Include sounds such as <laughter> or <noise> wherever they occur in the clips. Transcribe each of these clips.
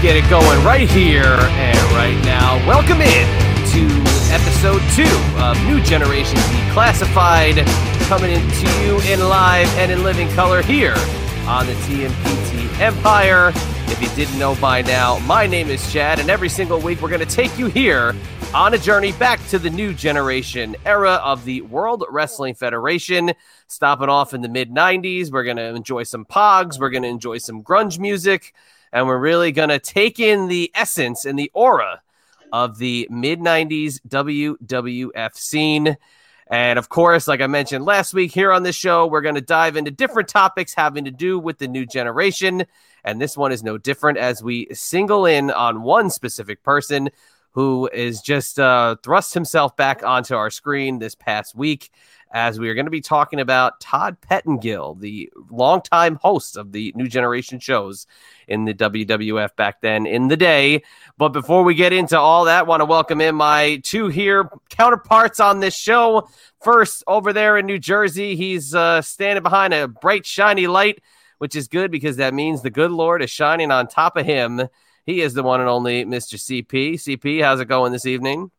Get it going right here and right now. Welcome in to episode two of New Generation Declassified, coming into you in live and in living color here on the TMPT Empire. If you didn't know by now, my name is Chad, and every single week we're going to take you here on a journey back to the new generation era of the World Wrestling Federation. Stopping off in the mid 90s, we're going to enjoy some pogs, we're going to enjoy some grunge music and we're really going to take in the essence and the aura of the mid 90s WWF scene. And of course, like I mentioned last week here on this show, we're going to dive into different topics having to do with the new generation. And this one is no different as we single in on one specific person who is just uh, thrust himself back onto our screen this past week as we are going to be talking about Todd Pettengill, the longtime host of the New Generation shows in the WWF back then in the day. But before we get into all that, want to welcome in my two here counterparts on this show. First, over there in New Jersey, he's uh, standing behind a bright, shiny light, which is good because that means the good Lord is shining on top of him. He is the one and only Mr. CP. CP, how's it going this evening?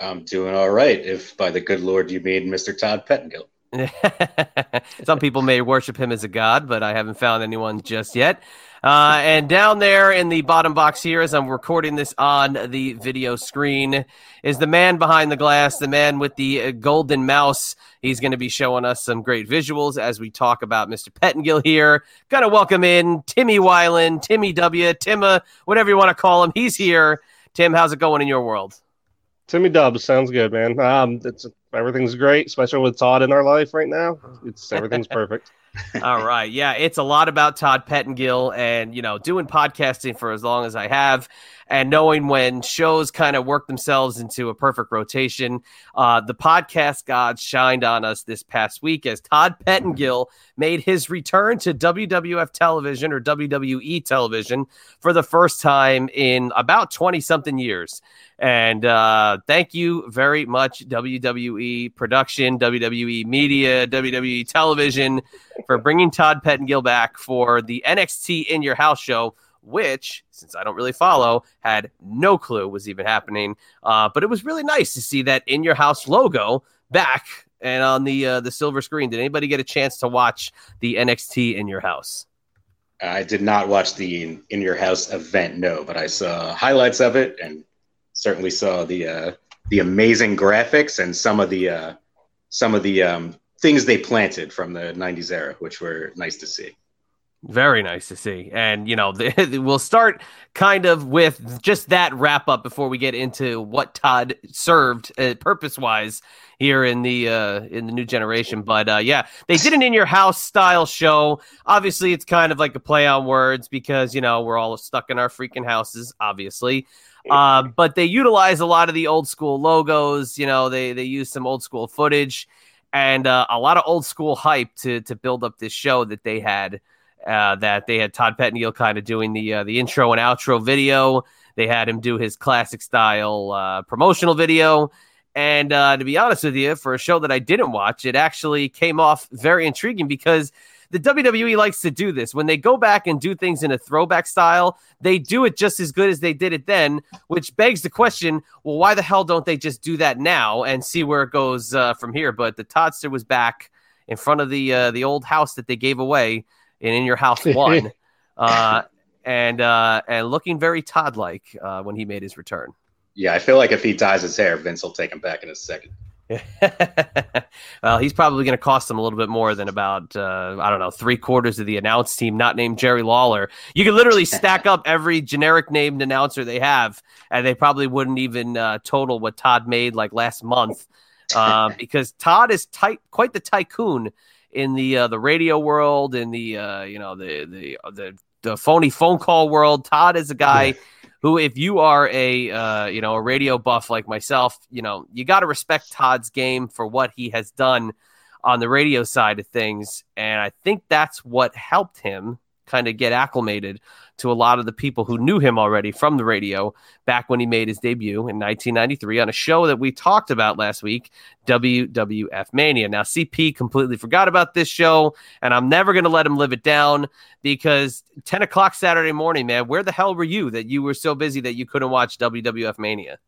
I'm doing all right. If by the good Lord you mean Mr. Todd Pettengill. <laughs> Some people may worship him as a god, but I haven't found anyone just yet. Uh, and down there in the bottom box here, as I'm recording this on the video screen, is the man behind the glass, the man with the uh, golden mouse. He's going to be showing us some great visuals as we talk about Mr. Pettengill here. Got to welcome in Timmy Weiland, Timmy W, Timma, whatever you want to call him. He's here. Tim, how's it going in your world? Timmy Dubs sounds good, man. Um, it's everything's great, especially with Todd in our life right now. It's everything's <laughs> perfect. All right. Yeah, it's a lot about Todd Pettengill and, you know, doing podcasting for as long as I have and knowing when shows kind of work themselves into a perfect rotation. Uh, the podcast gods shined on us this past week as Todd Pettengill made his return to WWF television or WWE television for the first time in about 20 something years. And uh, thank you very much, WWE production, WWE media, WWE television, for bringing Todd Pettengill back for the NXT In Your House show, which, since I don't really follow, had no clue was even happening. Uh, but it was really nice to see that In Your House logo back and on the uh, the silver screen. Did anybody get a chance to watch the NXT In Your House? I did not watch the In Your House event, no, but I saw highlights of it and certainly saw the uh, the amazing graphics and some of the uh, some of the um, things they planted from the '90s era, which were nice to see. Very nice to see. And, you know, the, <laughs> we'll start kind of with just that wrap up before we get into what Todd served uh, purpose wise here in the uh, in the new generation. But uh, yeah, they did an in your house style show. Obviously, it's kind of like a play on words because, you know, we're all stuck in our freaking houses, obviously. Uh, but they utilize a lot of the old school logos. You know, they they use some old school footage and uh, a lot of old school hype to to build up this show that they had. Uh, that they had Todd Pettengill kind of doing the uh, the intro and outro video. They had him do his classic style uh, promotional video. And uh, to be honest with you, for a show that I didn't watch, it actually came off very intriguing because the WWE likes to do this. When they go back and do things in a throwback style, they do it just as good as they did it then, which begs the question well, why the hell don't they just do that now and see where it goes uh, from here? But the Toddster was back in front of the uh, the old house that they gave away in In Your House <laughs> One. uh, and uh, and looking very Todd like uh, when he made his return. Yeah, I feel like if he dyes his hair, Vince will take him back in a second. <laughs> well, he's probably going to cost them a little bit more than about uh, I don't know three quarters of the announce team, not named Jerry Lawler. You could literally <laughs> stack up every generic named announcer they have, and they probably wouldn't even uh, total what Todd made like last month, uh, <laughs> because Todd is tight, quite the tycoon in the uh, the radio world, in the uh, you know the the the the phony phone call world. Todd is a guy who, if you are a uh, you know a radio buff like myself, you know you got to respect Todd's game for what he has done on the radio side of things, and I think that's what helped him kind of get acclimated to a lot of the people who knew him already from the radio back when he made his debut in 1993 on a show that we talked about last week, WWF Mania. Now, CP completely forgot about this show, and I'm never going to let him live it down because 10 o'clock Saturday morning, man, where the hell were you that you were so busy that you couldn't watch WWF Mania?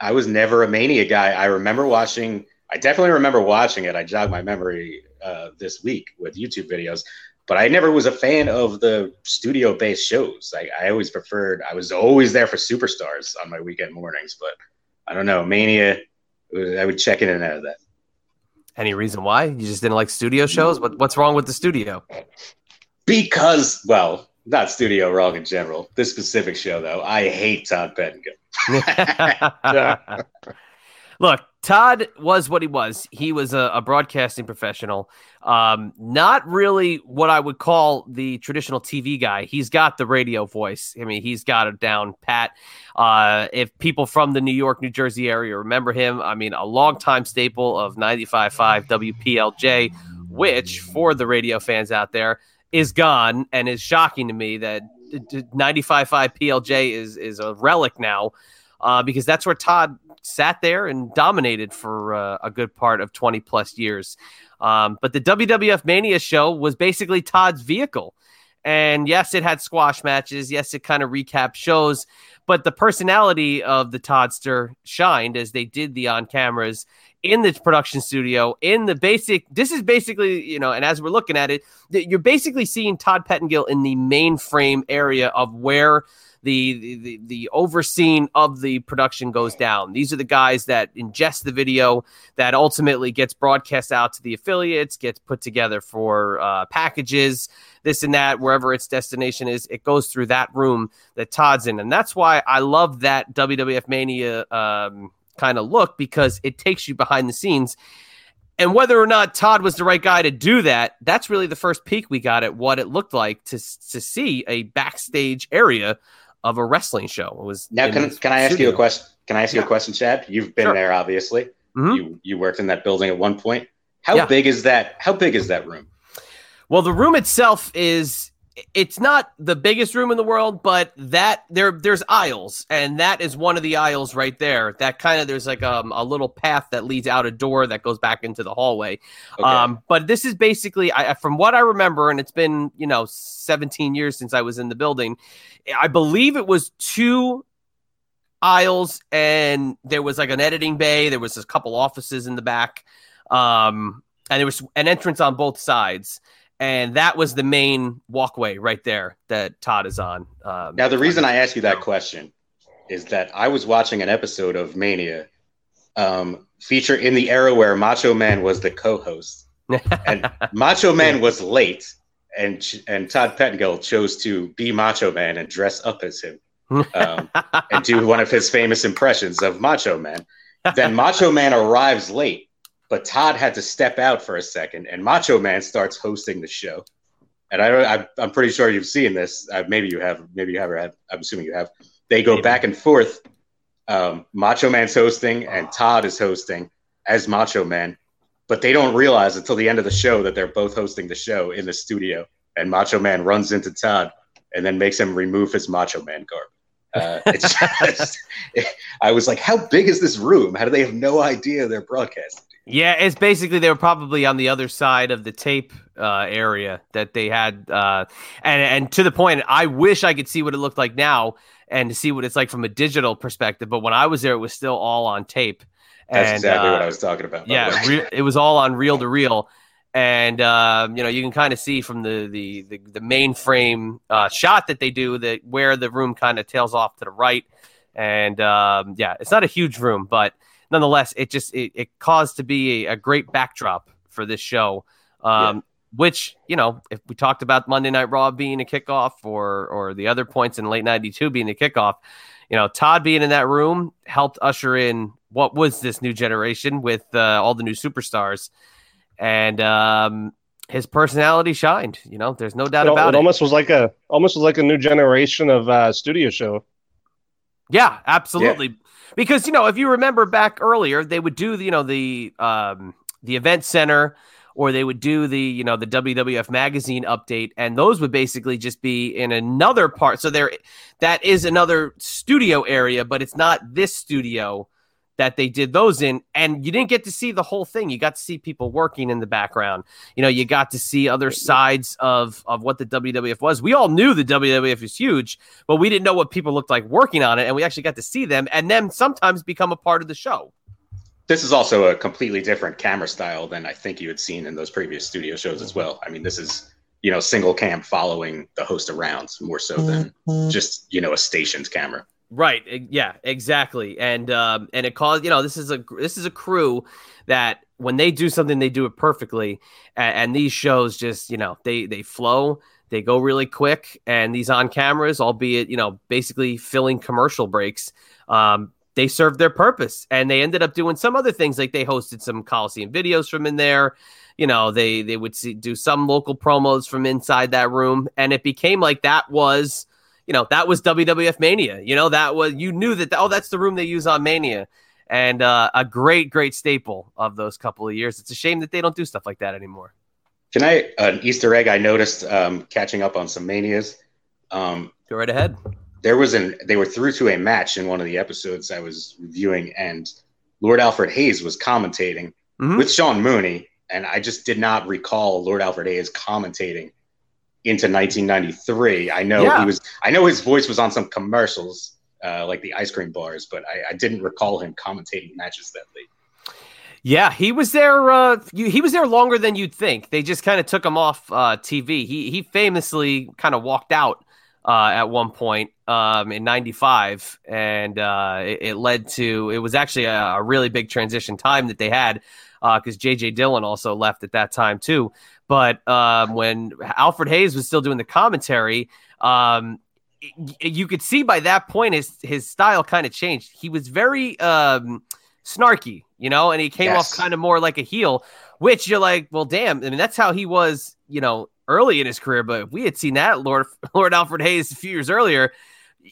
I was never a Mania guy. I remember watching, I definitely remember watching it. I jogged my memory uh, this week with YouTube videos but I never was a fan of the studio based shows. I, I always preferred, I was always there for superstars on my weekend mornings, but I don't know, Mania, I would check in and out of that. Any reason why? You just didn't like studio shows? What, what's wrong with the studio? Because, well, not studio wrong in general. This specific show, though, I hate Todd Pettengill. <laughs> <laughs> <laughs> Look, Todd was what he was. He was a, a broadcasting professional. Um, not really what I would call the traditional TV guy. He's got the radio voice. I mean, he's got it down pat. Uh, if people from the New York, New Jersey area remember him, I mean, a longtime staple of 95.5 WPLJ, which for the radio fans out there is gone and is shocking to me that 95.5 PLJ is is a relic now uh, because that's where Todd sat there and dominated for uh, a good part of 20 plus years. Um, but the WWF Mania show was basically Todd's vehicle. And yes, it had squash matches. Yes, it kind of recapped shows, but the personality of the Toddster shined as they did the on cameras in the production studio. In the basic, this is basically, you know, and as we're looking at it, you're basically seeing Todd Pettengill in the mainframe area of where the, the the overseeing of the production goes down. These are the guys that ingest the video that ultimately gets broadcast out to the affiliates, gets put together for uh, packages, this and that, wherever its destination is. It goes through that room that Todd's in, and that's why I love that WWF Mania um, kind of look because it takes you behind the scenes. And whether or not Todd was the right guy to do that, that's really the first peek we got at what it looked like to to see a backstage area of a wrestling show. It was now. Can can I ask studio. you a question? Can I ask you a question, Chad? You've been sure. there, obviously. Mm-hmm. You you worked in that building at one point. How yeah. big is that? How big is that room? Well, the room itself is it's not the biggest room in the world, but that there there's aisles, and that is one of the aisles right there. That kind of there's like um, a little path that leads out a door that goes back into the hallway. Okay. Um, but this is basically, I, from what I remember, and it's been you know 17 years since I was in the building. I believe it was two aisles, and there was like an editing bay. There was a couple offices in the back, um, and there was an entrance on both sides and that was the main walkway right there that Todd is on. Um, now, the reason I ask you that question is that I was watching an episode of Mania um, feature in the era where Macho Man was the co-host, and <laughs> Macho Man was late, and and Todd Pettengill chose to be Macho Man and dress up as him. um, and do <laughs> one of his famous impressions of Macho Man. Then Macho Man arrives late but Todd had to step out for a second, and Macho Man starts hosting the show. And I, I I'm pretty sure you've seen this. Uh, maybe you have. Maybe you have. Or have I'm assuming you have. They go maybe. back and forth. Um, Macho Man's hosting, and Todd is hosting as Macho Man, but they don't realize until the end of the show that they're both hosting the show in the studio. And Macho Man runs into Todd and then makes him remove his Macho Man garb. Uh, it's <laughs> just, <laughs> I was like, how big is this room? How do they have no idea they're broadcasting? Yeah, it's basically they were probably on the other side of the tape uh, area that they had, uh, and and to the point, I wish I could see what it looked like now and to see what it's like from a digital perspective. But when I was there, it was still all on tape. That's and, exactly uh, what I was talking about. Yeah, re- it was all on reel to reel, and uh, you know you can kind of see from the the the, the mainframe uh, shot that they do that where the room kind of tails off to the right, and um, yeah, it's not a huge room, but nonetheless, it just it, it caused to be a, a, great backdrop for this show. Um, yeah. Which you know, if we talked about Monday Night Raw being a kickoff, or or the other points in late '92 being a kickoff, you know, Todd being in that room helped usher in what was this new generation with uh, all the new superstars. And um, his personality shined. You know, there's no doubt It, about it it. almost was like a almost was like a new generation of uh, studio show. Yeah, absolutely. Because you know, if you remember back earlier, they would do you know the um, the event center, or they would do the you know the WWF magazine update, and those would basically just be in another part. So there, that is another studio area, but it's not this studio that they did those in and you didn't get to see the whole thing. You got to see people working in the background. You know you got to see other sides of of what the WWF was. We all knew the WWF was huge but we didn't know what people looked like working on it and we actually got to see them and then sometimes become a part of the show. This is also a completely different camera style than I think you had seen in those previous studio shows as well. I mean, this is you know single cam following the host around more so than mm-hmm. just you know a stationed camera. Right. Yeah. Exactly. And um, and it caused you know this is a this is a crew that when they do something they do it perfectly, and, and these shows just you know they they flow. They go really quick, and these on cameras, albeit you know basically filling commercial breaks, um, they served their purpose, and they ended up doing some other things like they hosted some Coliseum videos from in there. You know, they they would see, do some local promos from inside that room, and it became like that was you know that was WWF Mania. You know that was you knew that oh that's the room they use on Mania, and uh, a great great staple of those couple of years. It's a shame that they don't do stuff like that anymore. Can I an Easter egg I noticed um, catching up on some manias? Um, Go right ahead. there was an they were through to a match in one of the episodes I was reviewing, and Lord Alfred Hayes was commentating Mhm. with Sean Mooney, and I just did not recall Lord Alfred Hayes commentating into 1993. I know Yeah. he was. I know his voice was on some commercials, uh, like the ice cream bars, but I, I didn't recall him commentating matches that late. Yeah, he was there. Uh, he was there longer than you'd think. They just kind of took him off uh, TV. He he famously kind of walked out uh, at one point um, in '95, and uh, it, it led to it was actually a, a really big transition time that they had because JJ Dillon also left at that time too. But um, when Alfred Hayes was still doing the commentary, um, you could see by that point his his style kind of changed. He was very um, snarky, you know, and he came Yes. off kind of more like a heel, which you're like, well, damn. I mean, that's how he was, you know, early in his career. But if we had seen that Lord <laughs> Lord Alfred Hayes a few years earlier,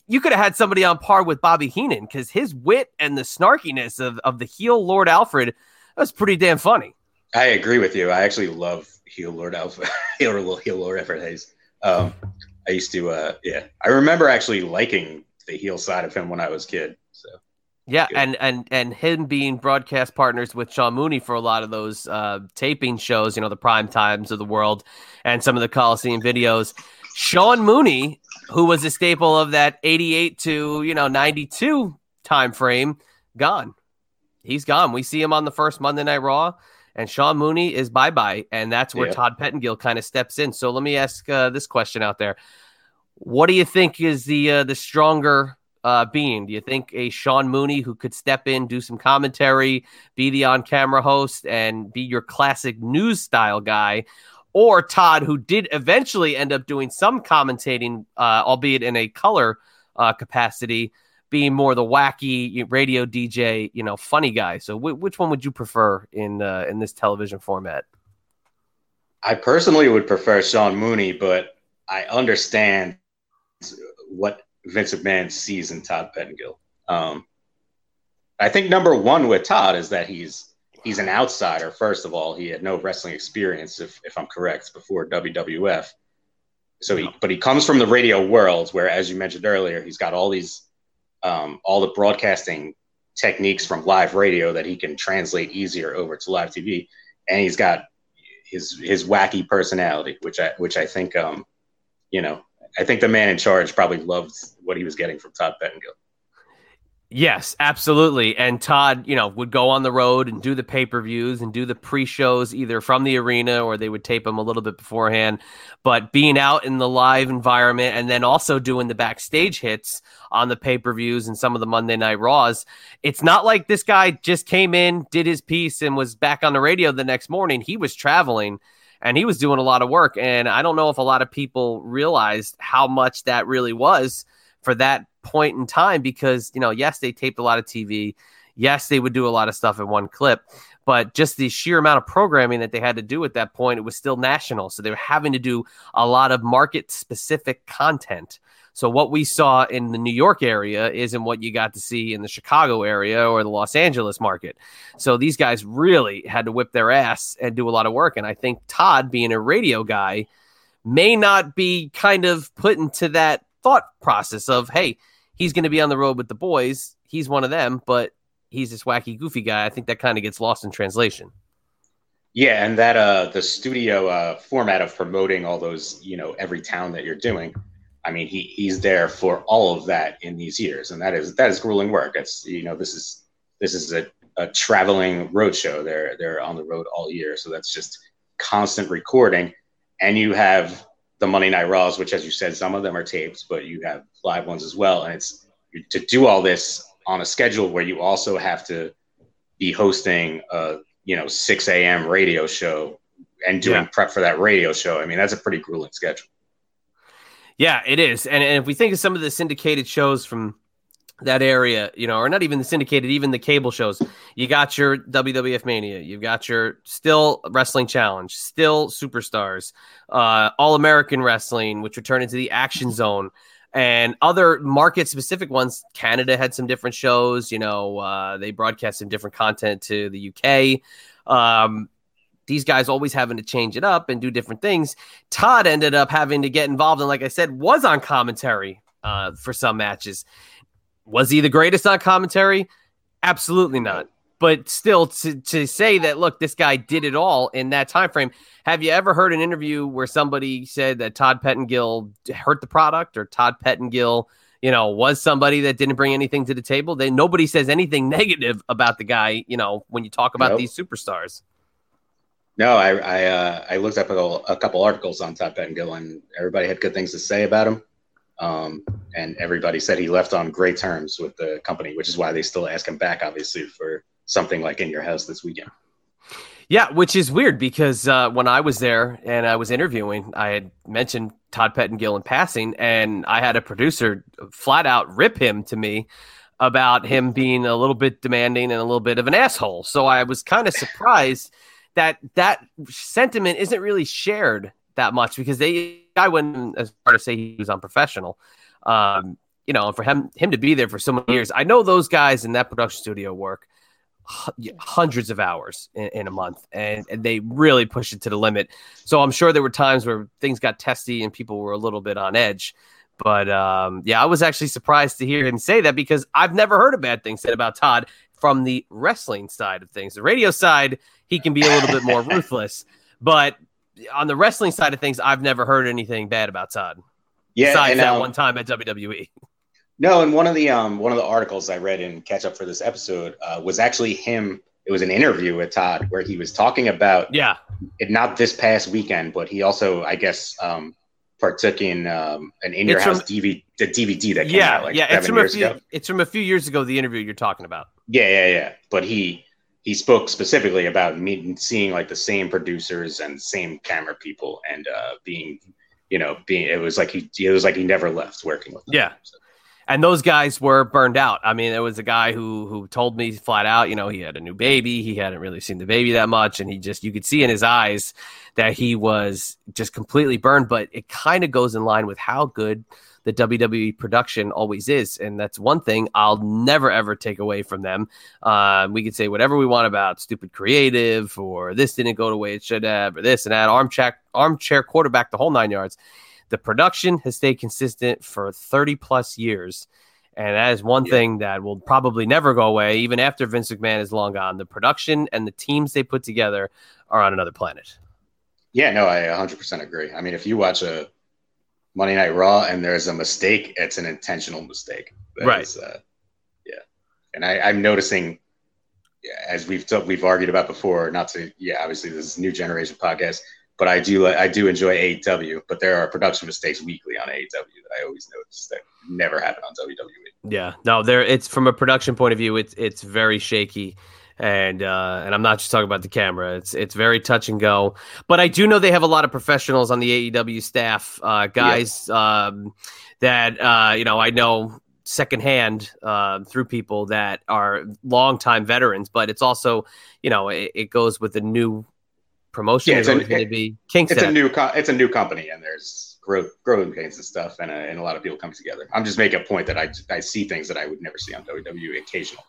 you could have had somebody on par with Bobby Heenan because his wit and the snarkiness of, of the heel Lord Alfred was pretty damn funny. I agree with you. I actually love heel Lord Alfred, <laughs> heel, heel Lord Alfred Hayes. Um, I used to, uh, yeah, I remember actually liking the heel side of him when I was a kid. So Yeah, Good. and and and him being broadcast partners with Sean Mooney for a lot of those uh, taping shows, you know, the prime times of the world, and some of the Coliseum videos. Sean Mooney, who was a staple of that '88 to you know '92 time frame, gone. He's gone. We see him on the first Monday Night Raw, and Sean Mooney is bye bye, and that's where Yeah. Todd Pettengill kind of steps in. So let me ask uh, this question out there: What do you think is the uh, the stronger uh, being? Do you think a Sean Mooney who could step in, do some commentary, be the on camera host, and be your classic news style guy? Or Todd, who did eventually end up doing some commentating, uh, albeit in a color uh, capacity, being more the wacky radio DJ, you know, funny guy. So, wh- which one would you prefer in uh, in this television format? I personally would prefer Sean Mooney, but I understand what Vince McMahon sees in Todd Pettengill. Um, I think number one with Todd is that he's he's an outsider. First of all, he had no wrestling experience, if if I'm correct, before WWF. So he, but he comes from the radio world, where, as you mentioned earlier, he's got all these, um, all the broadcasting techniques from live radio that he can translate easier over to live TV, and he's got his his wacky personality, which I which I think, um, you know, I think the man in charge probably loved what he was getting from Todd Pettengill. Yes, absolutely. And Todd, you know, would go on the road and do the pay per views and do the pre shows either from the arena or they would tape them a little bit beforehand. But being out in the live environment and then also doing the backstage hits on the pay per views and some of the Monday Night Raws, it's not like this guy just came in, did his piece, and was back on the radio the next morning. He was traveling and he was doing a lot of work. And I don't know if a lot of people realized how much that really was for that point in time because you know yes they taped a lot of tv Yes, they would do a lot of stuff in one clip, but just the sheer amount of programming that they had to do at that point, it was still national. So they were having to do a lot of market specific content. So what we saw in the New York area isn't what you got to see in the Chicago area or the Los Angeles market. So these guys really had to whip their ass and do a lot of work. And I think Todd, being a radio guy, may not be kind of put into that thought process of, hey, he's going to be on the road with the boys. He's one of them, but he's this wacky, goofy guy. I think that kind of gets lost in translation. Yeah, and that uh the studio uh format of promoting all those, you know, every town that you're doing I mean, he he's there for all of that in these years, and that is that is grueling work. It's you know this is this is a, a traveling road show. They're they're on the road all year, so that's just constant recording. And you have the Monday Night Raws, which, as you said, some of them are taped, but you have live ones as well. And it's to do all this on a schedule where you also have to be hosting a you know 6 a.m. radio show and doing yeah. prep for that radio show. I mean, that's a pretty grueling schedule. Yeah, it is. And, and if we think of some of the syndicated shows from that area, you know, or not even the syndicated, even the cable shows, you got your WWF Mania, you've got your still Wrestling Challenge, still Superstars, uh, All American Wrestling, which would turn into the Action Zone. And other market specific ones, Canada had some different shows. You know, uh, they broadcast some different content to the UK. Um, these guys always having to change it up and do different things. Todd ended up having to get involved and, like I said, was on commentary uh, for some matches. Was he the greatest on commentary? Absolutely not. But still, to, to say that, look, this guy did it all in that time frame. Have you ever heard an interview where somebody said that Todd Pettengill hurt the product or Todd Pettengill, you know, was somebody that didn't bring anything to the table? They nobody says anything <laughs> negative about the guy, you know, when you talk about nope. these superstars. No, I I, uh, I looked up a, a, couple articles on Todd Pettengill, and everybody had good things to say about him. Um, and everybody said he left on great terms with the company, which is why they still ask him back, obviously, for something like in your house this weekend. Yeah, which is weird because uh, when I was there and I was interviewing, I had mentioned Todd Pettengill in passing, and I had a producer flat out rip him to me about him being a little bit demanding and a little bit of an asshole. So I was kind of surprised that that sentiment isn't really shared that much because they I wouldn't as far to say he was unprofessional. Um, you know, for him him to be there for so many years. I know those guys in that production studio work hundreds of hours in, in a month and, and, they really push it to the limit. So I'm sure there were times where things got testy and people were a little bit on edge. But um, yeah, I was actually surprised to hear him say that because I've never heard a bad thing said about Todd from the wrestling side of things. The radio side, he can be a little bit more <laughs> ruthless. But on the wrestling side of things, I've never heard anything bad about Todd. Yeah, besides that um, one time at WWE. No, and one of the um one of the articles I read in catch up for this episode uh, was actually him. It was an interview with Todd where he was talking about yeah, it, not this past weekend, but he also I guess um partook in um, an in your house DVD, the DVD that came yeah, out like yeah, seven it's from years a few, ago. It's from a few years ago. The interview you're talking about. Yeah, yeah, yeah. But he he spoke specifically about meeting, seeing like the same producers and same camera people, and uh, being, you know, being it was like he it was like he never left working with them. Yeah. So. And those guys were burned out. I mean, there was a guy who who told me flat out, you know, he had a new baby. He hadn't really seen the baby that much, and he just you could see in his eyes that he was just completely burned. But it kind of goes in line with how good the WWE production always is. And that's one thing I'll never, ever take away from them. Uh, we can say whatever we want about stupid creative or this didn't go the way it should have or this and that, armchair, armchair quarterback, the whole nine yards. The production has stayed consistent for 30 plus years. And that is one yeah. thing that will probably never go away, even after Vince McMahon is long gone. The production and the teams they put together are on another planet. Yeah, no, I 100% agree. I mean, if you watch a Monday Night Raw and there's a mistake, it's an intentional mistake. That right. Is, uh, yeah. And I, I'm noticing, as we've t- we've argued about before, not to yeah, obviously this is new generation podcast, but I do like I do enjoy AEW, but there are production mistakes weekly on AEW that I always notice that never happen on WWE. Yeah, no, there it's from a production point of view, it's it's very shaky and uh, and I'm not just talking about the camera. It's it's very touch and go. But I do know they have a lot of professionals on the AEW staff, uh, guys yeah. um, that uh, you know I know secondhand uh, through people that are longtime veterans, but it's also, you know, it, it goes with the new promotion. Yeah, it's an- to be It's a new co- it's a new company, and there's grow, growing pains and stuff, and, uh, and a lot of people come together. I'm just making a point that I I see things that I would never see on WWE occasionally.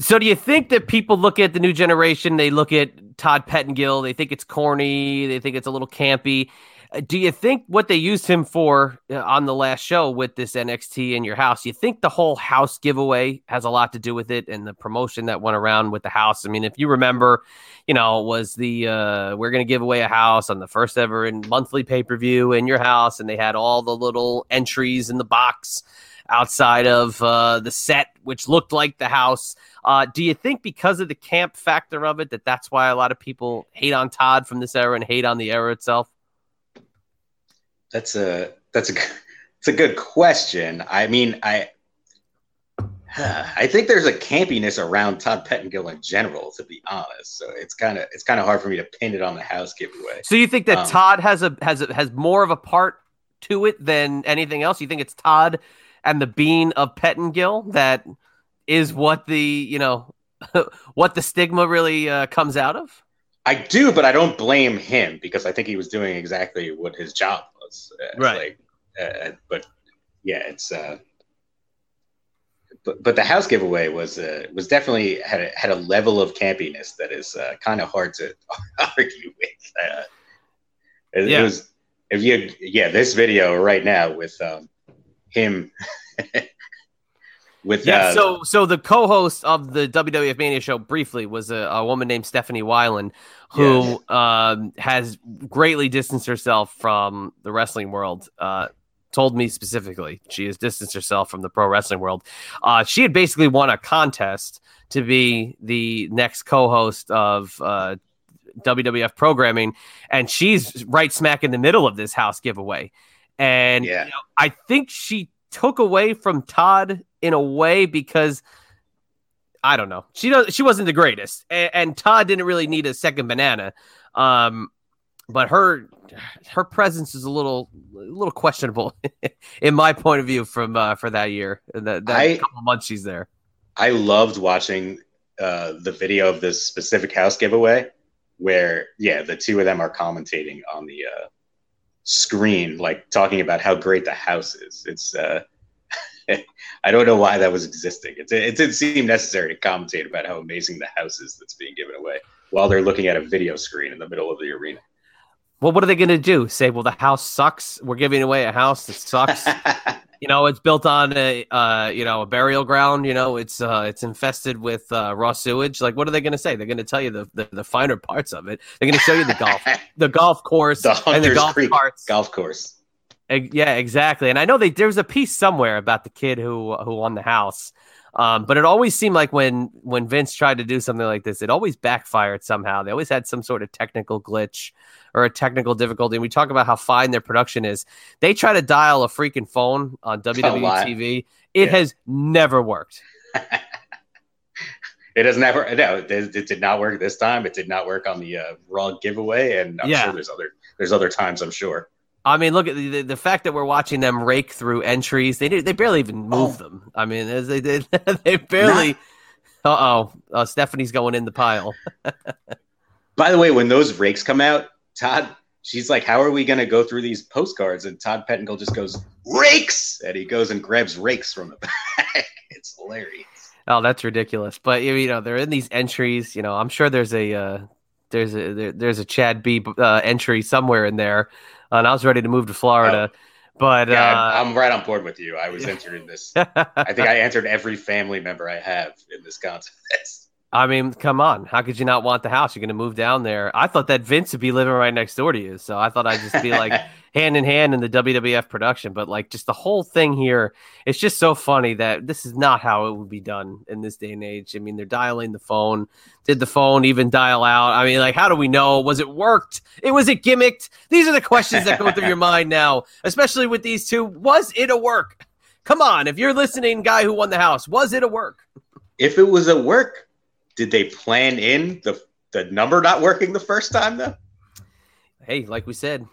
So do you think that people look at the new generation, they look at Todd Pettengill, they think it's corny, they think it's a little campy. Uh, Do you think what they used him for uh, on the last show with this NXT in your house, you think the whole house giveaway has a lot to do with it and the promotion that went around with the house? I mean, if you remember, you know, was the uh we're going to give away a house on the first ever and monthly pay-per-view in your house and they had all the little entries in the box outside of uh, the set, which looked like the house. Uh, do you think because of the camp factor of it that that's why a lot of people hate on Todd from this era and hate on the era itself? That's a that's a it's a good question. I mean, I <sighs> I think there's a campiness around Todd Pettengill in general, to be honest. So it's kind of it's kind of hard for me to pin it on the house giveaway. So you think that Um, Todd has a has a, has more of a part to it than anything else? You think it's Todd and the bean of Pettengill that is what the you know <laughs> what the stigma really uh, comes out of? I do, but I don't blame him because I think he was doing exactly what his job was. Uh, Right. Like, uh, but yeah, it's. Uh, but but the house giveaway was uh, was definitely had a, had a level of campiness that is uh, kind of hard to <laughs> argue with. Uh, it, Yeah. it was if you yeah this video right now with um, him <laughs> with Yeah. uh, so so the co-host of the WWF Mania show briefly was a, a woman named Stephanie Weiland, who um, has greatly distanced herself from the wrestling world. Uh, told me specifically she has distanced herself from the pro wrestling world. Uh, she had basically won a contest to be the next co-host of uh, WWF programming, and she's right smack in the middle of this house giveaway. And Yeah. you know, I think she took away from Todd in a way because I don't know. She does. She wasn't the greatest, and, and Todd didn't really need a second banana. Um, but her her presence is a little a little questionable <laughs> in my point of view from uh, for that year. That, that I- couple months she's there. I loved watching uh, the video of this specific house giveaway, where yeah, the two of them are commentating on the uh, screen, like talking about how great the house is. It's uh, <laughs> I don't know why that was existing. It, it didn't seem necessary to commentate about how amazing the house is that's being given away while they're looking at a video screen in the middle of the arena. Well, what are they going to do? Say, well, the house sucks. We're giving away a house that sucks. <laughs> you know, it's built on a uh, you know a burial ground. You know, it's uh, it's infested with uh, raw sewage. Like, what are they going to say? They're going to tell you the, the the finer parts of it. They're going to show you the golf <laughs> the golf course the and the golf Creek carts. golf course. Yeah, exactly. And I know they, there was a piece somewhere about the kid who who won the house. Um, but it always seemed like when when Vince tried to do something like this, it always backfired somehow. They always had some sort of technical glitch or a technical difficulty. And we talk about how fine their production is. They try to dial a freaking phone on WWE. TV. It Yeah. has never worked. <laughs> It has never. No, it, it did not work this time. It did not work on the uh, Raw giveaway, and I'm Yeah. sure there's other there's other times. I'm sure. I mean, look at the, the, fact that we're watching them rake through entries. They did, they barely even move Oh. them. I mean, as they did, <laughs> they barely. Uh oh, Stephanie's going in the pile. <laughs> By the way, when those rakes come out, Todd, she's like, "How are we going to go through these postcards?" And Todd Pettengill just goes, "Rakes!" and he goes and grabs rakes from the <laughs> back. it's hilarious. Oh, that's ridiculous. But you know, they're in these entries. You know, I'm sure there's a uh, there's a there, there's a Chad B uh, entry somewhere in there. And I was ready to move to Florida, but Yeah, uh, I'm, I'm right on board with you. I was entered in this. <laughs> I think I answered every family member I have in this contest. I mean, come on. How could you not want the house? You're going to move down there. I thought that Vince would be living right next door to you. So I thought I'd just be like <laughs> hand in hand in the WWF production. But like just the whole thing here, it's just so funny that this is not how it would be done in this day and age. I mean, they're dialing the phone. Did the phone even dial out? I mean, like, how do we know? Was it worked? It was it gimmicked? These are the questions that go through your <laughs> mind now, especially with these two. Was it a work? Come on. If you're listening, guy who won the house, was it a work? if it was a work, did they plan in the the number not working the first time though? hey, like we said,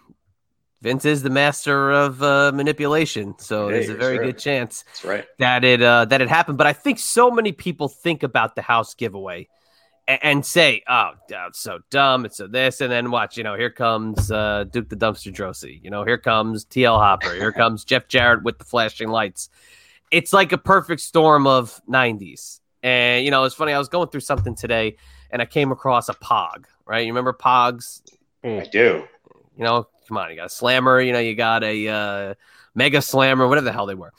Vince is the master of uh, manipulation, so Hey, there's a very right. good chance right. that it uh, that it happened. But I think so many people think about the house giveaway and, and say, "Oh, it's so dumb, it's so this," and then watch. You know, here comes uh, Duke the Dumpster Droese. You know, here comes TL Hopper. Here <laughs> comes Jeff Jarrett with the flashing lights. It's like a perfect storm of '90s. And you know, it's funny. I was going through something today, and I came across a Pog. Right, you remember Pogs? I do. You know, come on, you got a slammer, you know, you got a uh, mega slammer, whatever the hell they were.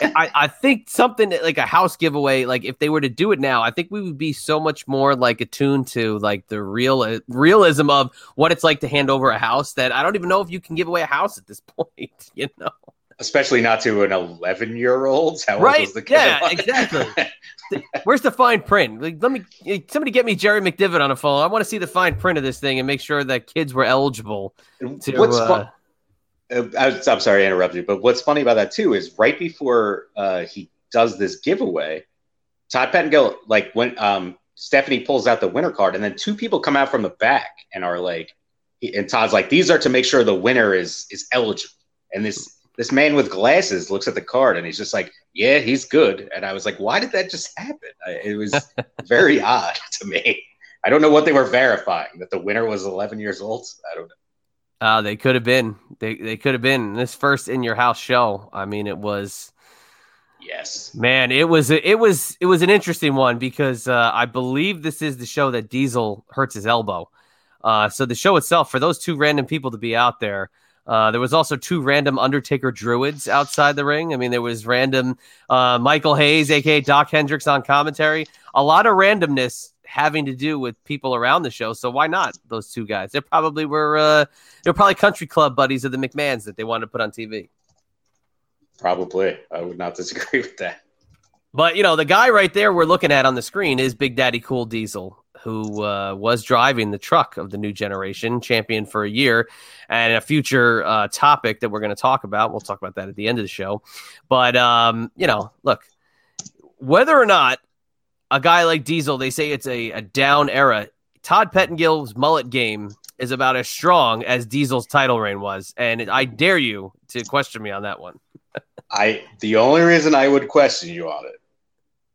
I, I think something like a house giveaway, like if they were to do it now, I think we would be so much more like attuned to like the real realism of what it's like to hand over a house that I don't even know if you can give away a house at this <laughs> point, you know? Especially not to an 11 year old. How old Right, the kid? yeah, exactly. Where's the fine print? Like, let me somebody get me Jerry McDevitt on a phone. I want to see the fine print of this thing and make sure that kids were eligible to. What's uh, fun? Uh, I, I'm sorry to interrupt you, but what's funny about that too is right before uh, he does this giveaway, Todd Pettengill, like when um, Stephanie pulls out the winner card, and then two people come out from the back and are like, and Todd's like, these are to make sure the winner is is eligible. And this this man with glasses looks at the card and he's just like, yeah, he's good. And I was like, why did that just happen? It was <laughs> very odd <laughs> to me. I don't know what they were verifying that the winner was 11 years old. I don't know. Uh, they could have been. They they could have been this first in your house show. I mean, it was Yes. man. It was it was it was an interesting one because uh, I believe this is the show that Diesel hurts his elbow. Uh, so the show itself, for those two random people to be out there, uh, there was also two random Undertaker druids outside the ring. I mean, there was random uh, Michael Hayes, aka Dok Hendrix, on commentary. A lot of randomness having to do with people around the show. So why not those two guys? They probably were uh, they're probably country club buddies of the McMahons that they wanted to put on TV. Probably. I would not <laughs> disagree with that. But you know, the guy right there we're looking at on the screen is Big Daddy Cool Diesel, who uh, was driving the truck of the new generation, champion for a year, and a future uh, topic that we're going to talk about. We'll talk about that at the end of the show. But um, you know, look, whether or not a guy like Diesel, they say it's a, a down era. Todd Pettengill's mullet game is about as strong as Diesel's title reign was, and I dare you to question me on that one. <laughs> I the only reason I would question you on it,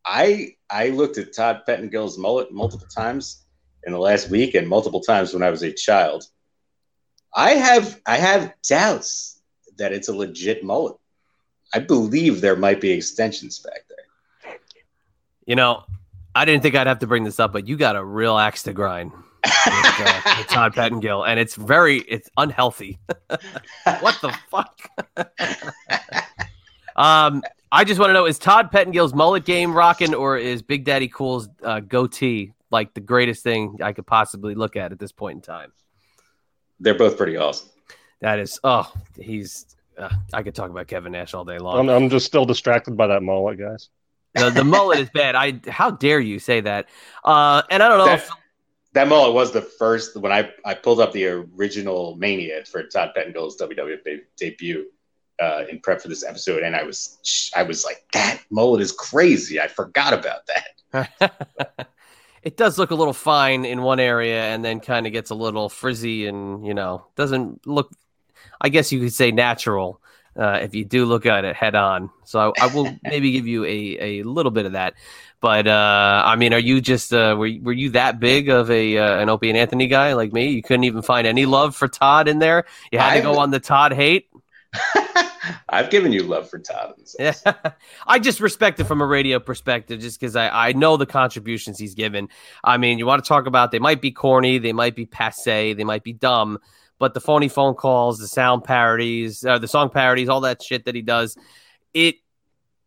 I I looked at Todd Pettengill's mullet multiple times in the last week and multiple times when I was a child. I have I have doubts that it's a legit mullet. I believe there might be extensions back there. You know, I didn't think I'd have to bring this up, but you got a real axe to grind with, uh, <laughs> with Todd Pettengill, and it's very it's unhealthy. <laughs> what the fuck? <laughs> um, I just want to know: is Todd Pettengill's mullet game rocking, or is Big Daddy Cool's uh, goatee like the greatest thing I could possibly look at at this point in time? They're both pretty awesome. That is, oh, he's. Uh, I could talk about Kevin Nash all day long. I'm, I'm just still distracted by that mullet, guys. the, the mullet is bad. I how dare you say that? Uh, and I don't know. That, if, that mullet was the first when I, I pulled up the original Mania for Todd Pettengill's WWF de- debut uh, in prep for this episode, and I was I was like, that mullet is crazy. I forgot about that. <laughs> it does look a little fine in one area and then kind of gets a little frizzy and you know doesn't look i guess you could say natural uh, if you do look at it head on. So i, I will <laughs> maybe give you a, a little bit of that. But uh, i mean are you just uh, were, were you that big of a uh, an opie and anthony guy like me? You couldn't even find any love for todd in there? You had to go I've- on the todd hate <laughs> <laughs> I've given you love for Todd. Yeah. <laughs> I just respect it from a radio perspective, just because I, I know the contributions he's given. I mean, you want to talk about they might be corny, they might be passe, they might be dumb, but the phony phone calls, the sound parodies, uh, the song parodies, all that shit that he does, it,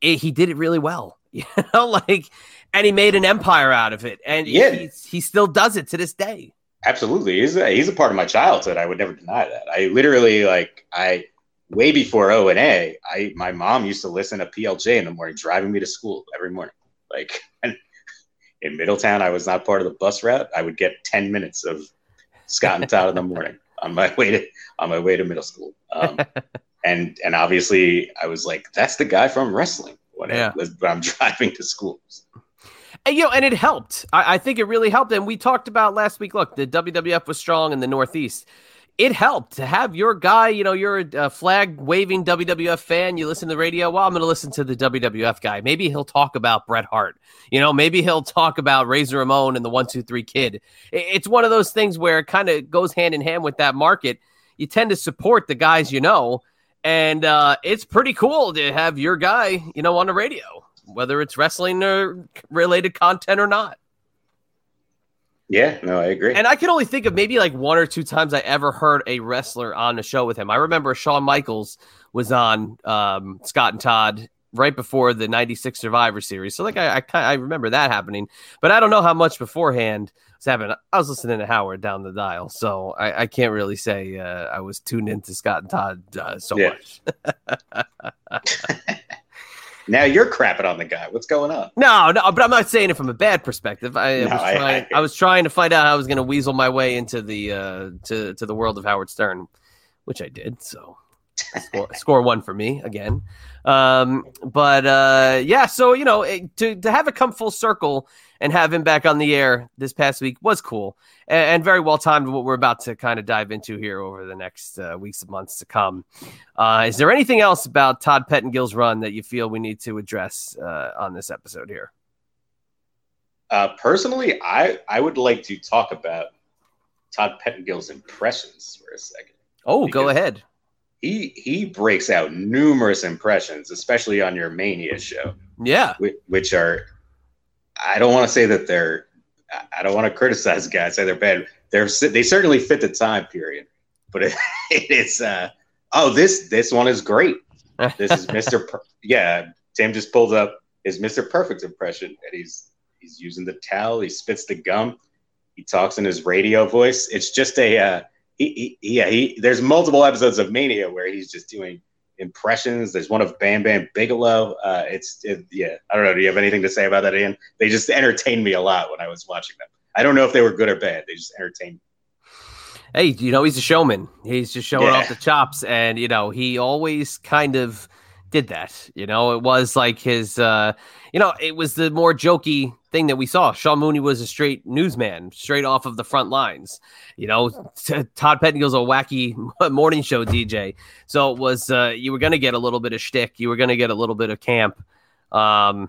it he did it really well. <laughs> You know, like, and he made an empire out of it, and Yeah. he, he still does it to this day. Absolutely, he's a, he's a part of my childhood. I would never deny that. I literally like I way before O and A. I my mom used to listen to PLJ in the morning, driving me to school every morning. Like <laughs> in Middletown, I was not part of the bus route. I would get ten minutes of Scott and Todd in the morning on my way to on my way to middle school. Um, <laughs> and and obviously, I was like, that's the guy from wrestling when, I- Yeah. when I'm driving to school. And, you know, and it helped. I, I think it really helped. And we talked about last week. Look, the WWF was strong in the Northeast. It helped to have your guy. You know, you're a flag waving WWF fan. You listen to the radio. Well, I'm going to listen to the WWF guy. Maybe he'll talk about Bret Hart. You know, maybe he'll talk about Razor Ramon and the One Two Three Kid. It's one of those things where it kind of goes hand in hand with that market. You tend to support the guys you know, and uh, it's pretty cool to have your guy, you know, on the radio, whether it's wrestling or related content or not. Yeah, no, I agree. And I can only think of maybe like one or two times I ever heard a wrestler on the show with him. I remember Shawn Michaels was on um, Scott and Todd right before the 96 Survivor Series. So like I, I, I remember that happening, but I don't know how much beforehand was happening. I was listening to Howard down the dial, so I, I can't really say uh, I was tuned into Scott and Todd uh, so Yeah. much. <laughs> now you're crapping on the guy. What's going on? No, no, but I'm not saying it from a bad perspective. I, No, was, I- trying, I- I, was trying to find out how I was going to weasel my way into the uh, to to the world of Howard Stern, which I did. So score, score one for me again. Um, but uh, yeah, so you know, it, to to have it come full circle and have him back on the air this past week was cool and, and very well timed. What we're about to kind of dive into here over the next uh, weeks and months to come. Uh, is there anything else about Todd Pettengill's run that you feel we need to address uh, on this episode here? Uh, personally, I I would like to talk about Todd Pettengill's impressions for a second. Oh, go ahead. He he breaks out numerous impressions, especially on your Mania show, Yeah. which, which are I don't want to say that they're I- don't want to criticize guys say they're bad. They're they certainly fit the time period, but <laughs> it, it is uh oh this this one is great. This is <laughs> Mr. Per- yeah, Tim just pulled up his Mr. Perfect impression, and he's he's using the towel. He spits the gum. He talks in his radio voice. It's just a uh, he, he yeah he. There's multiple episodes of Mania where he's just doing impressions. There's one of Bam Bam Bigelow. Uh, it's it, yeah. I don't know. Do you have anything to say about that, Ian? They just entertained me a lot when I was watching them. I don't know if they were good or bad. They just entertained. me. Hey, you know, he's a showman. He's just showing Yeah. off the chops. And, you know, he always kind of did that. You know, it was like his, uh, you know, it was the more jokey thing that we saw. Sean Mooney was a straight newsman, straight off of the front lines. You know, T- Todd Pettengill's a wacky <laughs> morning show DJ. So it was, uh, you were going to get a little bit of shtick. You were going to get a little bit of camp. Um,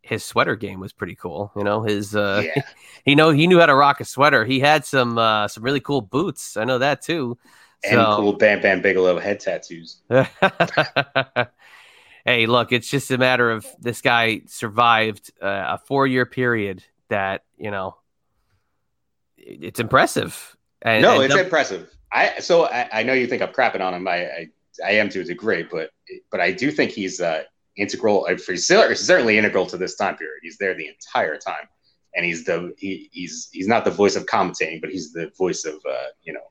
his sweater game was pretty cool. You know, his, uh, yeah. <laughs> he know he knew how to rock a sweater. He had some uh, some really cool boots. I know that too. And So- cool Bam Bam Bigelow head tattoos. <laughs> hey, look, it's just a matter of this guy survived uh, a four year period that you know it's impressive. And, no, and it's the- impressive. I so I, I know you think I'm crapping on him. I, I I am to a degree, but but I do think he's uh, integral. uh, He's certainly integral to this time period. He's there the entire time, and he's the he, he's he's not the voice of commentating, but he's the voice of uh, you know uh,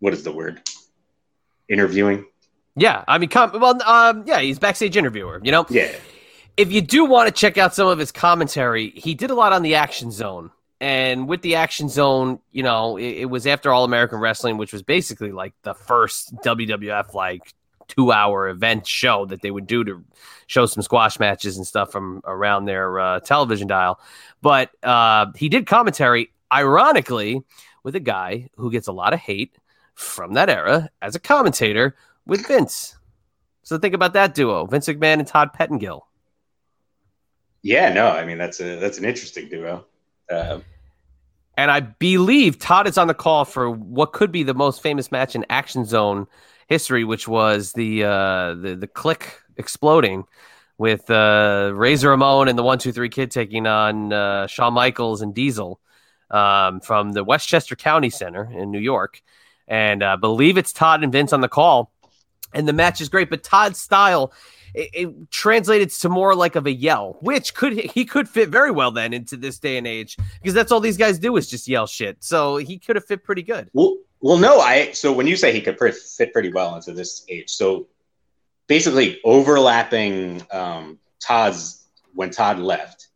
what is the word? Interviewing. yeah, I mean, com- well, um, yeah, he's backstage interviewer. You know, Yeah, if you do want to check out some of his commentary, he did a lot on the Action Zone. And with the Action Zone, you know, it, it was after All American Wrestling, which was basically like the first WWF like two hour event show that they would do to show some squash matches and stuff from around their uh, television dial. But uh, he did commentary, ironically, with a guy who gets a lot of hate from that era as a commentator with Vince. So think about that duo, Vince McMahon and Todd Pettengill. yeah. No, I mean that's a that's an interesting duo. Uh, And I believe Todd is on the call for what could be the most famous match in Action Zone history, which was the uh, the the Kliq exploding with uh, Razor Ramon and the One Two Three Kid taking on uh, Shawn Michaels and Diesel um, from the Westchester County Center in New York, and I believe it's Todd and Vince on the call, and the match is great. But Todd's style. It, it translated to more like of a yell, which could he could fit very well then into this day and age because that's all these guys do is just yell shit. So he could have fit pretty good. Well, well, no. I so when you say he could fit pretty well into this age, so basically overlapping um, Todd's when Todd left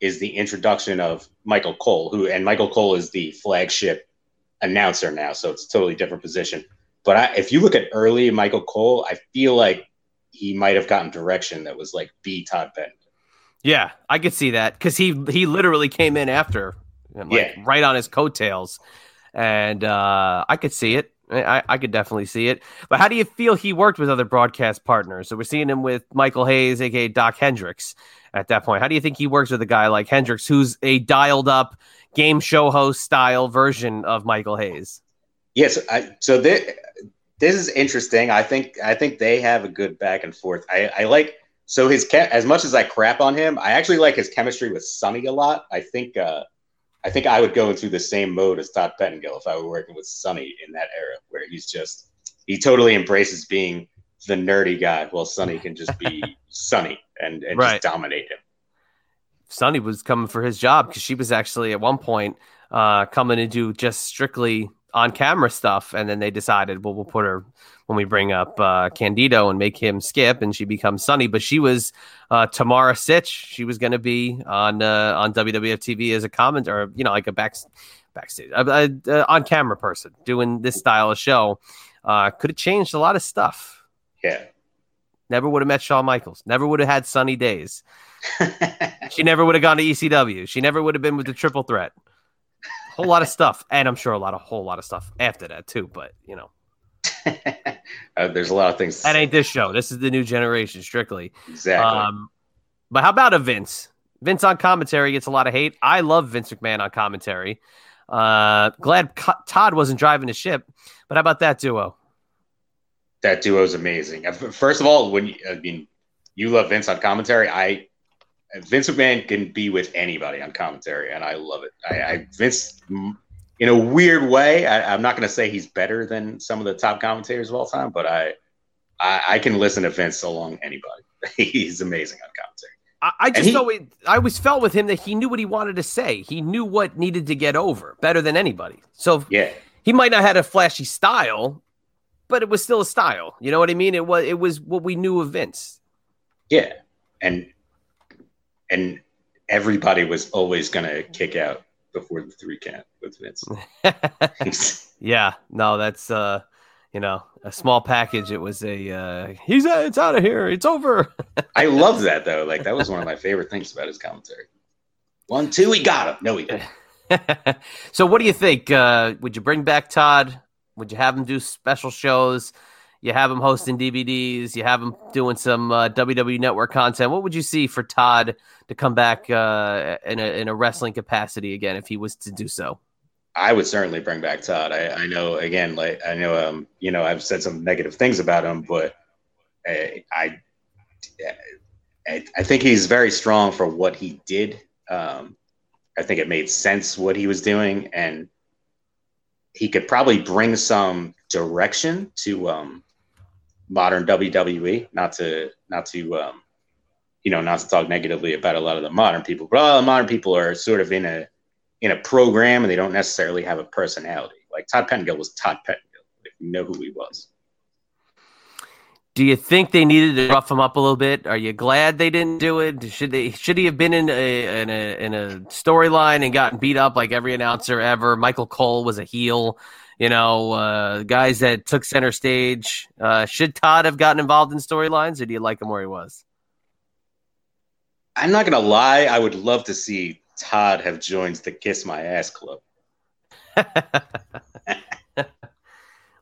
is the introduction of Michael Cole, who and Michael Cole is the flagship announcer now, so it's a totally different position. But I, if you look at early Michael Cole, I feel like he might have gotten direction that was like be Todd Penn. Yeah, I could see that because he he literally came in after, like, Yeah. right on his coattails. and uh, I could see it. I, I could definitely see it. But how do you feel he worked with other broadcast partners? So we're seeing him with Michael Hayes, aka Dok Hendrix, at that point. How do you think he works with a guy like Hendrix, who's a dialed up game show host style version of Michael Hayes? Yes, I, so this, this is interesting. I think I think they have a good back and forth. I, I like so his as much as I crap on him, I actually like his chemistry with Sunny a lot. I think uh, I think I would go into the same mode as Todd Pettengill if I were working with Sunny in that era, where he's just he totally embraces being the nerdy guy, while Sunny can just be <laughs> Sunny and, and right. just dominate him. Sunny was coming for his job because she was actually at one point uh, coming to do just strictly on camera stuff, and then they decided, well, we'll put her when we bring up uh, Candido and make him skip, and she becomes Sunny. But she was uh, Tamara Sytch. She was going to be on uh, on WWF TV as a comment or you know like a back backstage uh, uh, on camera person doing this style of show. Uh, could have changed a lot of stuff. Yeah. Never would have met Shawn Michaels. Never would have had sunny days. <laughs> she never would have gone to ECW. She never would have been with the triple threat. A whole lot of stuff, and I'm sure a lot of whole lot of stuff after that too. But you know, <laughs> uh, there's a lot of things. That ain't this show. This is the new generation, strictly. Exactly. Um, but how about a Vince? Vince on commentary gets a lot of hate. I love Vince McMahon on commentary. Uh, glad Todd wasn't driving the ship. But how about that duo? That duo is amazing. Uh, first of all, when you, I mean you love Vince on commentary, I Vince McMahon can be with anybody on commentary, and I love it. I, I Vince in a weird way, I, am not going to say he's better than some of the top commentators of all time, but I, I, I can listen to Vince along anybody. <laughs> he's amazing on commentary. I, I just he, always, I always felt with him that he knew what he wanted to say. He knew what needed to get over better than anybody. So yeah, he might not have had a flashy style, but it was still a style. You know what I mean? It was, it was what we knew of Vince. Yeah, and and everybody was always going to kick out before the three count with Vince. <laughs> yeah, no, that's uh, you know, a small package. It was a uh, he's uh, it's out of here. It's over. I love that though. Like that was one of my favorite things about his commentary. One, two, he got him. No, he didn't. <laughs> so, what do you think? Uh, would you bring back Todd? Would you have him do special shows? You have him hosting DVDs. You have him doing some uh, WWE Network content. What would you see for Todd to come back uh, in a in a wrestling capacity again if he was to do so? I would certainly bring back Todd. I, I know again, like I know, um, you know, I've said some negative things about him, but I, I, I think he's very strong for what he did. Um, I think it made sense what he was doing, and he could probably bring some direction to um, modern WWE. Not to not to um, you know not to talk negatively about a lot of the modern people, but all the modern people are sort of in a in a program and they don't necessarily have a personality. Like Todd Pettengill was Todd Pettengill, if you know who he was. Do you think they needed to rough him up a little bit? Are you glad they didn't do it? Should they? Should he have been in a in a in a storyline and gotten beat up like every announcer ever? Michael Cole was a heel you know, uh, guys that took center stage. Uh, should Todd have gotten involved in storylines, or do you like him where he was? I'm not gonna lie. I would love to see Todd have joined the Kiss My Ass Club. <laughs>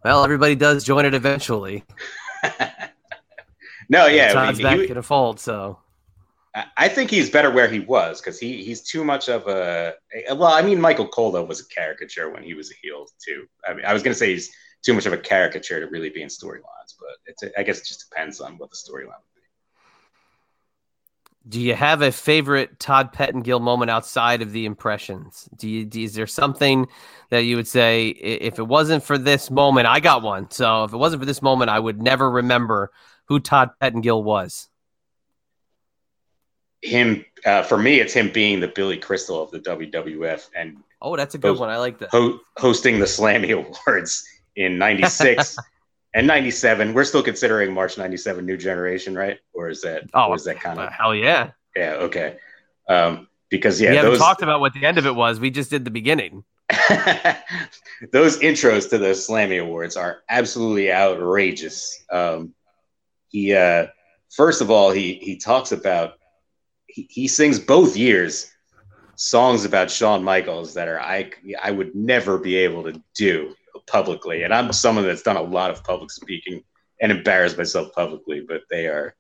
well, everybody does join it eventually. <laughs> no, yeah, Todd's back he, in a fold, so I think he's better where he was because he he's too much of a well. I mean, Michael Cole though was a caricature when he was a heel too. I mean, I was gonna say he's too much of a caricature to really be in storylines, but it's I guess it just depends on what the storyline would be. Do you have a favorite Todd Pettengill moment outside of the impressions? Do you do, is there something that you would say if it wasn't for this moment, I got one. So if it wasn't for this moment, I would never remember who Todd Pettengill was him uh, for me, it's him being the Billy Crystal of the WWF and oh, that's a good host, one. I like that ho- hosting the Slammy Awards in '96 <laughs> and '97. We're still considering March '97 New Generation, right? Or is that oh, or is that kind of hell yeah? Yeah, okay. Um, because yeah, we haven't those... talked about what the end of it was. We just did the beginning. <laughs> those intros to the Slammy Awards are absolutely outrageous. Um, he uh, first of all he he talks about he, he sings both years songs about Shawn Michaels that are I I would never be able to do publicly. And I'm someone that's done a lot of public speaking and embarrassed myself publicly, but they are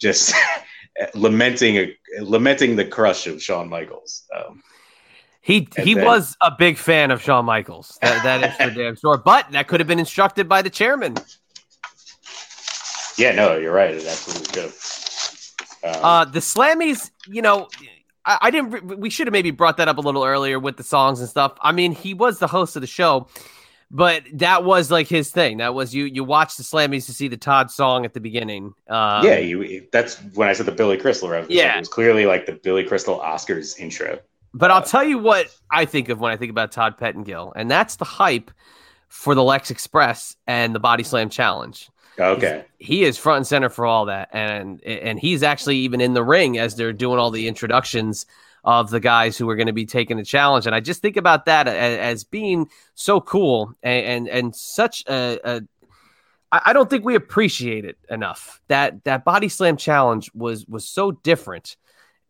just <laughs> lamenting lamenting the crush of Shawn Michaels. Um, he he then, was a big fan of Shawn Michaels. That, that is for damn sure. But that could have been instructed by the chairman. Yeah, no, you're right. It absolutely could. Um, uh, the Slammies, you know, I, I didn't. We should have maybe brought that up a little earlier with the songs and stuff. I mean, he was the host of the show, but that was like his thing. That was you. You watched the Slammies to see the Todd song at the beginning. Um, yeah, you. That's when I said the Billy Crystal reference. Yeah, it was clearly like the Billy Crystal Oscars intro. But I'll tell you what I think of when I think about Todd Pettengill, and that's the hype for the Lex Express and the Body Slam Challenge. Okay. He is front and center for all that, and and he's actually even in the ring as they're doing all the introductions of the guys who are going to be taking the challenge. And I just think about that as, as being so cool and and, and such a, a I don't think we appreciate it enough. That that body slam challenge was was so different.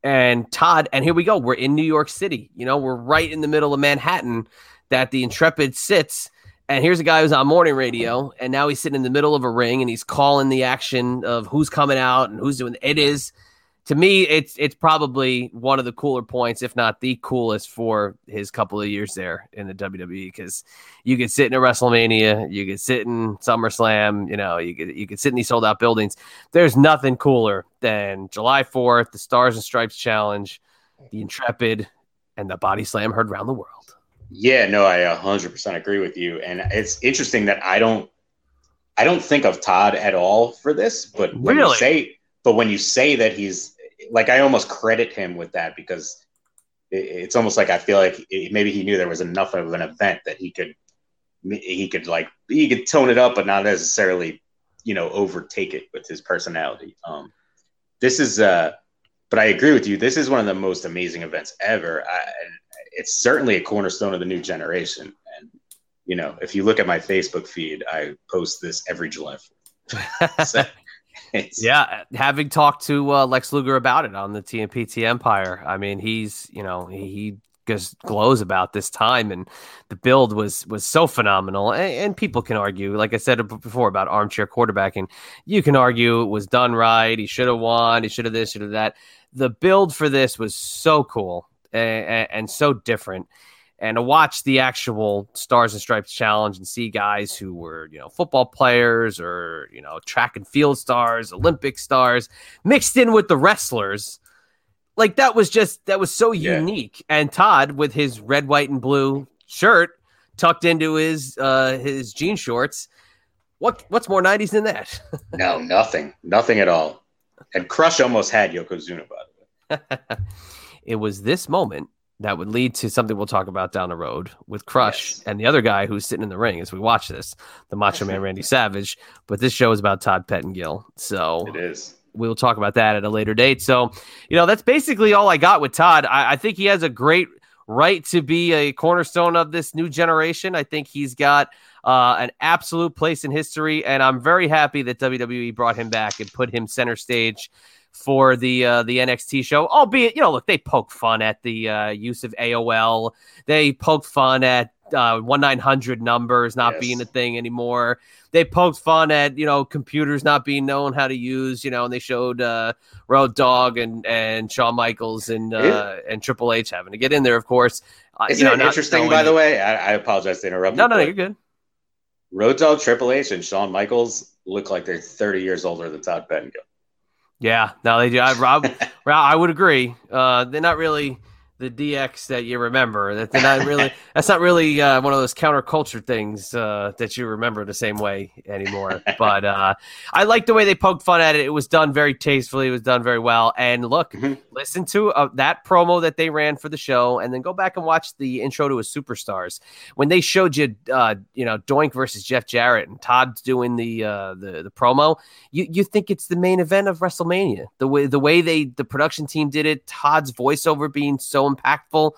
And Todd, and here we go. We're in New York City. You know, we're right in the middle of Manhattan that the Intrepid sits. And here's a guy who's on morning radio, and now he's sitting in the middle of a ring and he's calling the action of who's coming out and who's doing it is to me it's it's probably one of the cooler points, if not the coolest for his couple of years there in the WWE because you could sit in a WrestleMania, you could sit in SummerSlam, you know, you could you could sit in these sold out buildings. There's nothing cooler than July 4th, the Stars and Stripes Challenge, the Intrepid, and the Body Slam heard around the world. Yeah, no, I 100% agree with you. And it's interesting that I don't I don't think of Todd at all for this, but when really? you say but when you say that he's like, I almost credit him with that because it, it's almost like I feel like it, maybe he knew there was enough of an event that he could he could like he could tone it up, but not necessarily you know overtake it with his personality. Um, this is uh, but I agree with you. This is one of the most amazing events ever. I, it's certainly a cornerstone of the new generation. And you know, if you look at my Facebook feed, I post this every July. <laughs> so, yeah, having talked to uh, Lex Luger about it on the TMPT Empire, I mean, he's you know he just glows about this time and the build was was so phenomenal and, and, people can argue like i said before about armchair quarterbacking you can argue it was done right he should have won he should have this should have that the build for this was so cool and, and so different. And to watch the actual Stars and Stripes challenge and see guys who were, you know, football players or, you know, track and field stars, Olympic stars mixed in with the wrestlers, like that was just, that was so yeah. unique. And Todd with his red, white, and blue shirt tucked into his, uh, his jean shorts. What, what's more 90s than that? <laughs> no, nothing, nothing at all. And Crush almost had Yokozuna, by the way. <laughs> it was this moment that would lead to something we'll talk about down the road with Crush yes. and the other guy who's sitting in the ring as we watch this, the Macho Man <laughs> Randy Savage. But this show is about Todd Pettengill. So it is. We'll talk about that at a later date. So, you know, that's basically all I got with Todd. I, I think he has a great right to be a cornerstone of this new generation. I think he's got uh, an absolute place in history, and I'm very happy that WWE brought him back and put him center stage for the uh, the NXT show. Albeit, you know, look, they poke fun at the uh, use of AOL. They poke fun at uh, one nine hundred numbers not yes. being a thing anymore. They poked fun at you know computers not being known how to use. You know, and they showed uh, Road Dog and and Shawn Michaels and uh, and Triple H having to get in there, of course. Uh, Isn't you know, it interesting, by the way? I, I, apologize to interrupt. No, no, no, you're good. Road Dog, Triple H, and Shawn Michaels look like they're 30 years older than Todd Pettengill. Yeah, no, they do. I, Rob, <laughs> I would agree. Uh, they're not really the DX that you remember. That they're not really. <laughs> that's not really uh, one of those counterculture things uh, that you remember the same way anymore. but uh, I like the way they poked fun at it. It was done very tastefully. It was done very well. And look, mm-hmm. listen to uh, that promo that they ran for the show, and then go back and watch the intro to a Superstars when they showed you, uh, you know, Doink versus Jeff Jarrett and Todd's doing the uh, the the promo. You you think it's the main event of WrestleMania? The way the way they the production team did it, Todd's voiceover being so impactful.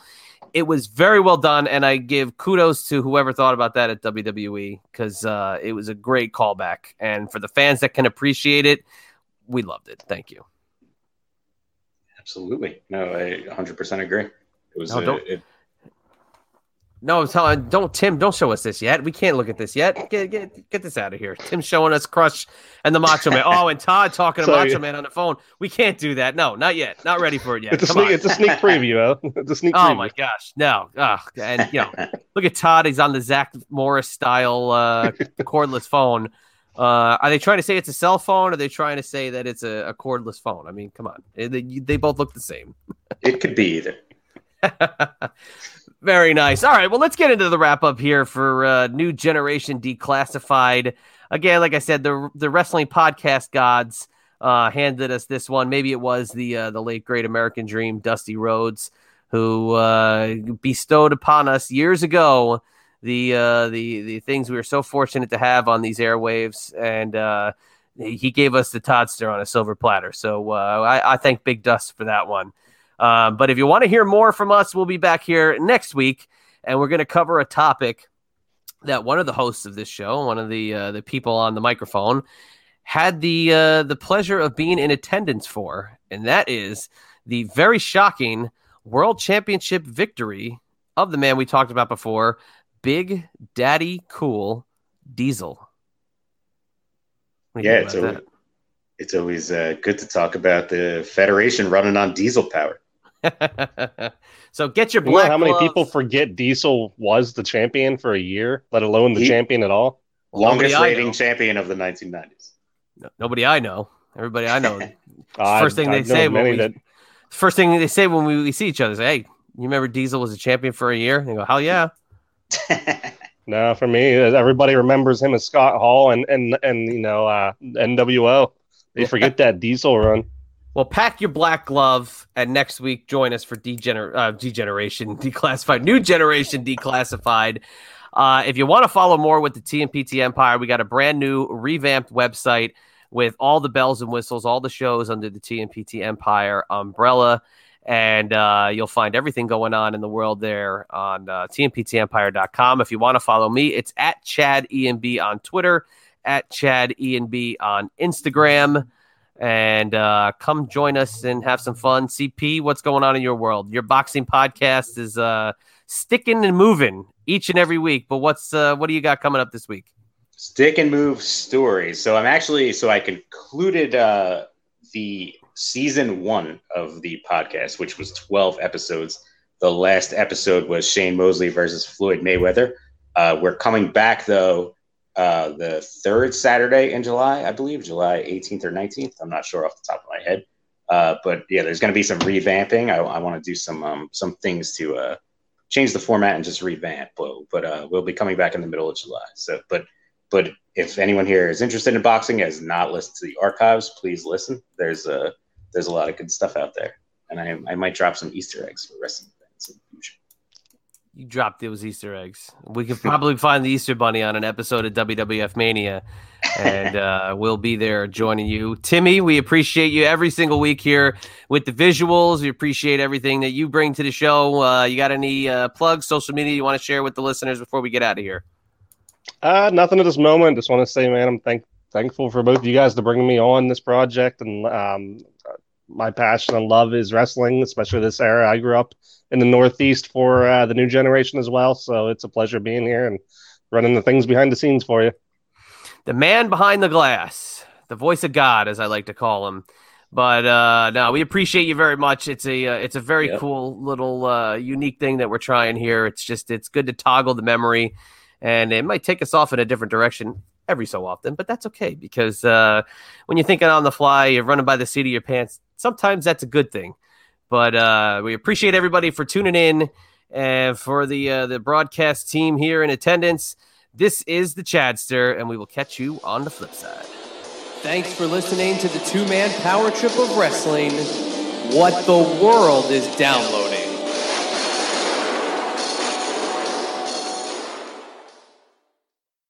It was very well done, and I give kudos to whoever thought about that at WWE because uh, it was a great callback. And for the fans that can appreciate it, we loved it. Thank you. Absolutely. No, I 100% agree. It was No, a- it- No, I'm telling. don't Tim. Don't show us this yet. We can't look at this yet. Get get get this out of here. Tim's showing us Crush and the Macho Man. Oh, and Todd talking to Macho Man on the phone. We can't do that. No, not yet. Not ready for it yet. It's a Come sneak. on. It's a sneak preview. Huh? <laughs> It's a sneak Oh preview. my gosh, no! Ugh. and you know, <laughs> look at Todd. He's on the Zach Morris style uh, cordless phone. Uh, are they trying to say it's a cell phone? Or are they trying to say that it's a, a cordless phone? I mean, come on, they, they both look the same. it could be either. <laughs> Very nice. All right, well, let's get into the wrap up here for uh, New Generation Declassified. Again, like I said, the the wrestling podcast gods uh, handed us this one. Maybe it was the uh, the late great American Dream, Dusty Rhodes, who uh, bestowed upon us years ago the uh, the the things we were so fortunate to have on these airwaves, and uh, he gave us the Toddster on a silver platter. So uh, I, I thank Big Dust for that one. Um, but if you want to hear more from us, we'll be back here next week, and we're going to cover a topic that one of the hosts of this show, one of the uh, the people on the microphone, had the uh, the pleasure of being in attendance for, and that is the very shocking World Championship victory of the man we talked about before, Big Daddy Cool Diesel. What do you Yeah, it's always, it's always uh, good to talk about the Federation running on diesel power. That? <laughs> so get your You know black. how many people forget Diesel was the champion for a year, let alone the He- champion at all? Longest Nobody I rating know. champion of the 1990s. No- Nobody I know. Everybody I know. <laughs> Uh, First thing I've- they I've say when we- that First thing they say when we, we see each other is, "Hey, you remember Diesel was a champion for a year?" And they go, "Hell yeah!" <laughs> No, for me, everybody remembers him as Scott Hall and and and you know uh, NWO. They forget that Diesel run. Well, pack your black glove, and next week join us for degener- uh, degeneration, <laughs> declassified, new generation declassified. Uh, if you want to follow more with the TMPT Empire, we got a brand new revamped website with all the bells and whistles, all the shows under the TMPT Empire umbrella. And uh, you'll find everything going on in the world there on uh, TMPTEmpire.com. If you want to follow me, it's at Chad ENB on Twitter, at Chad ENB on Instagram and uh, come join us and have some fun. CP, what's going on in your world? Your boxing podcast is uh, sticking and moving each and every week. But what's uh, what do you got coming up this week? Stick and move stories. So I'm actually so I concluded uh, the season one of the podcast, which was 12 episodes. The last episode was Shane Mosley versus Floyd Mayweather. Uh, we're coming back though uh, the third Saturday in July, I believe, July 18th or 19th. I'm not sure off the top of my head. Uh, but yeah, there's going to be some revamping. I, I want to do some um, some things to uh, change the format and just revamp. But, but uh, we'll be coming back in the middle of July. So, but but if anyone here is interested in boxing, has not listened to the archives, please listen. There's a there's a lot of good stuff out there, and I, I might drop some Easter eggs for wrestling fans in the future. You dropped those Easter eggs. We could <laughs> probably find the Easter Bunny on an episode of WWF Mania, and <laughs> uh, we'll be there joining you. Timmy, we appreciate you every single week here with the visuals. We appreciate everything that you bring to the show. Uh, you got any uh, plugs, social media you want to share with the listeners before we get out of here? Uh, nothing at this moment. Just want to say, man, I'm thank thankful for both of you guys to bring me on this project, and um, my passion and love is wrestling, especially this era. I grew up in the Northeast for uh, the new generation as well, so it's a pleasure being here and running the things behind the scenes for you. the man behind the glass, the voice of God, as I like to call him. But uh, no, we appreciate you very much. It's a uh, it's a very Yep. cool little uh, unique thing that we're trying here. It's just it's good to toggle the memory, and it might take us off in a different direction every so often, but that's okay because uh, when you're thinking on the fly, you're running by the seat of your pants. Sometimes that's a good thing. But uh, we appreciate everybody for tuning in and for the uh, the broadcast team here in attendance. This is the Chadster, and we will catch you on the flip side. Thanks for listening to the two man power trip of wrestling. What the world is downloading.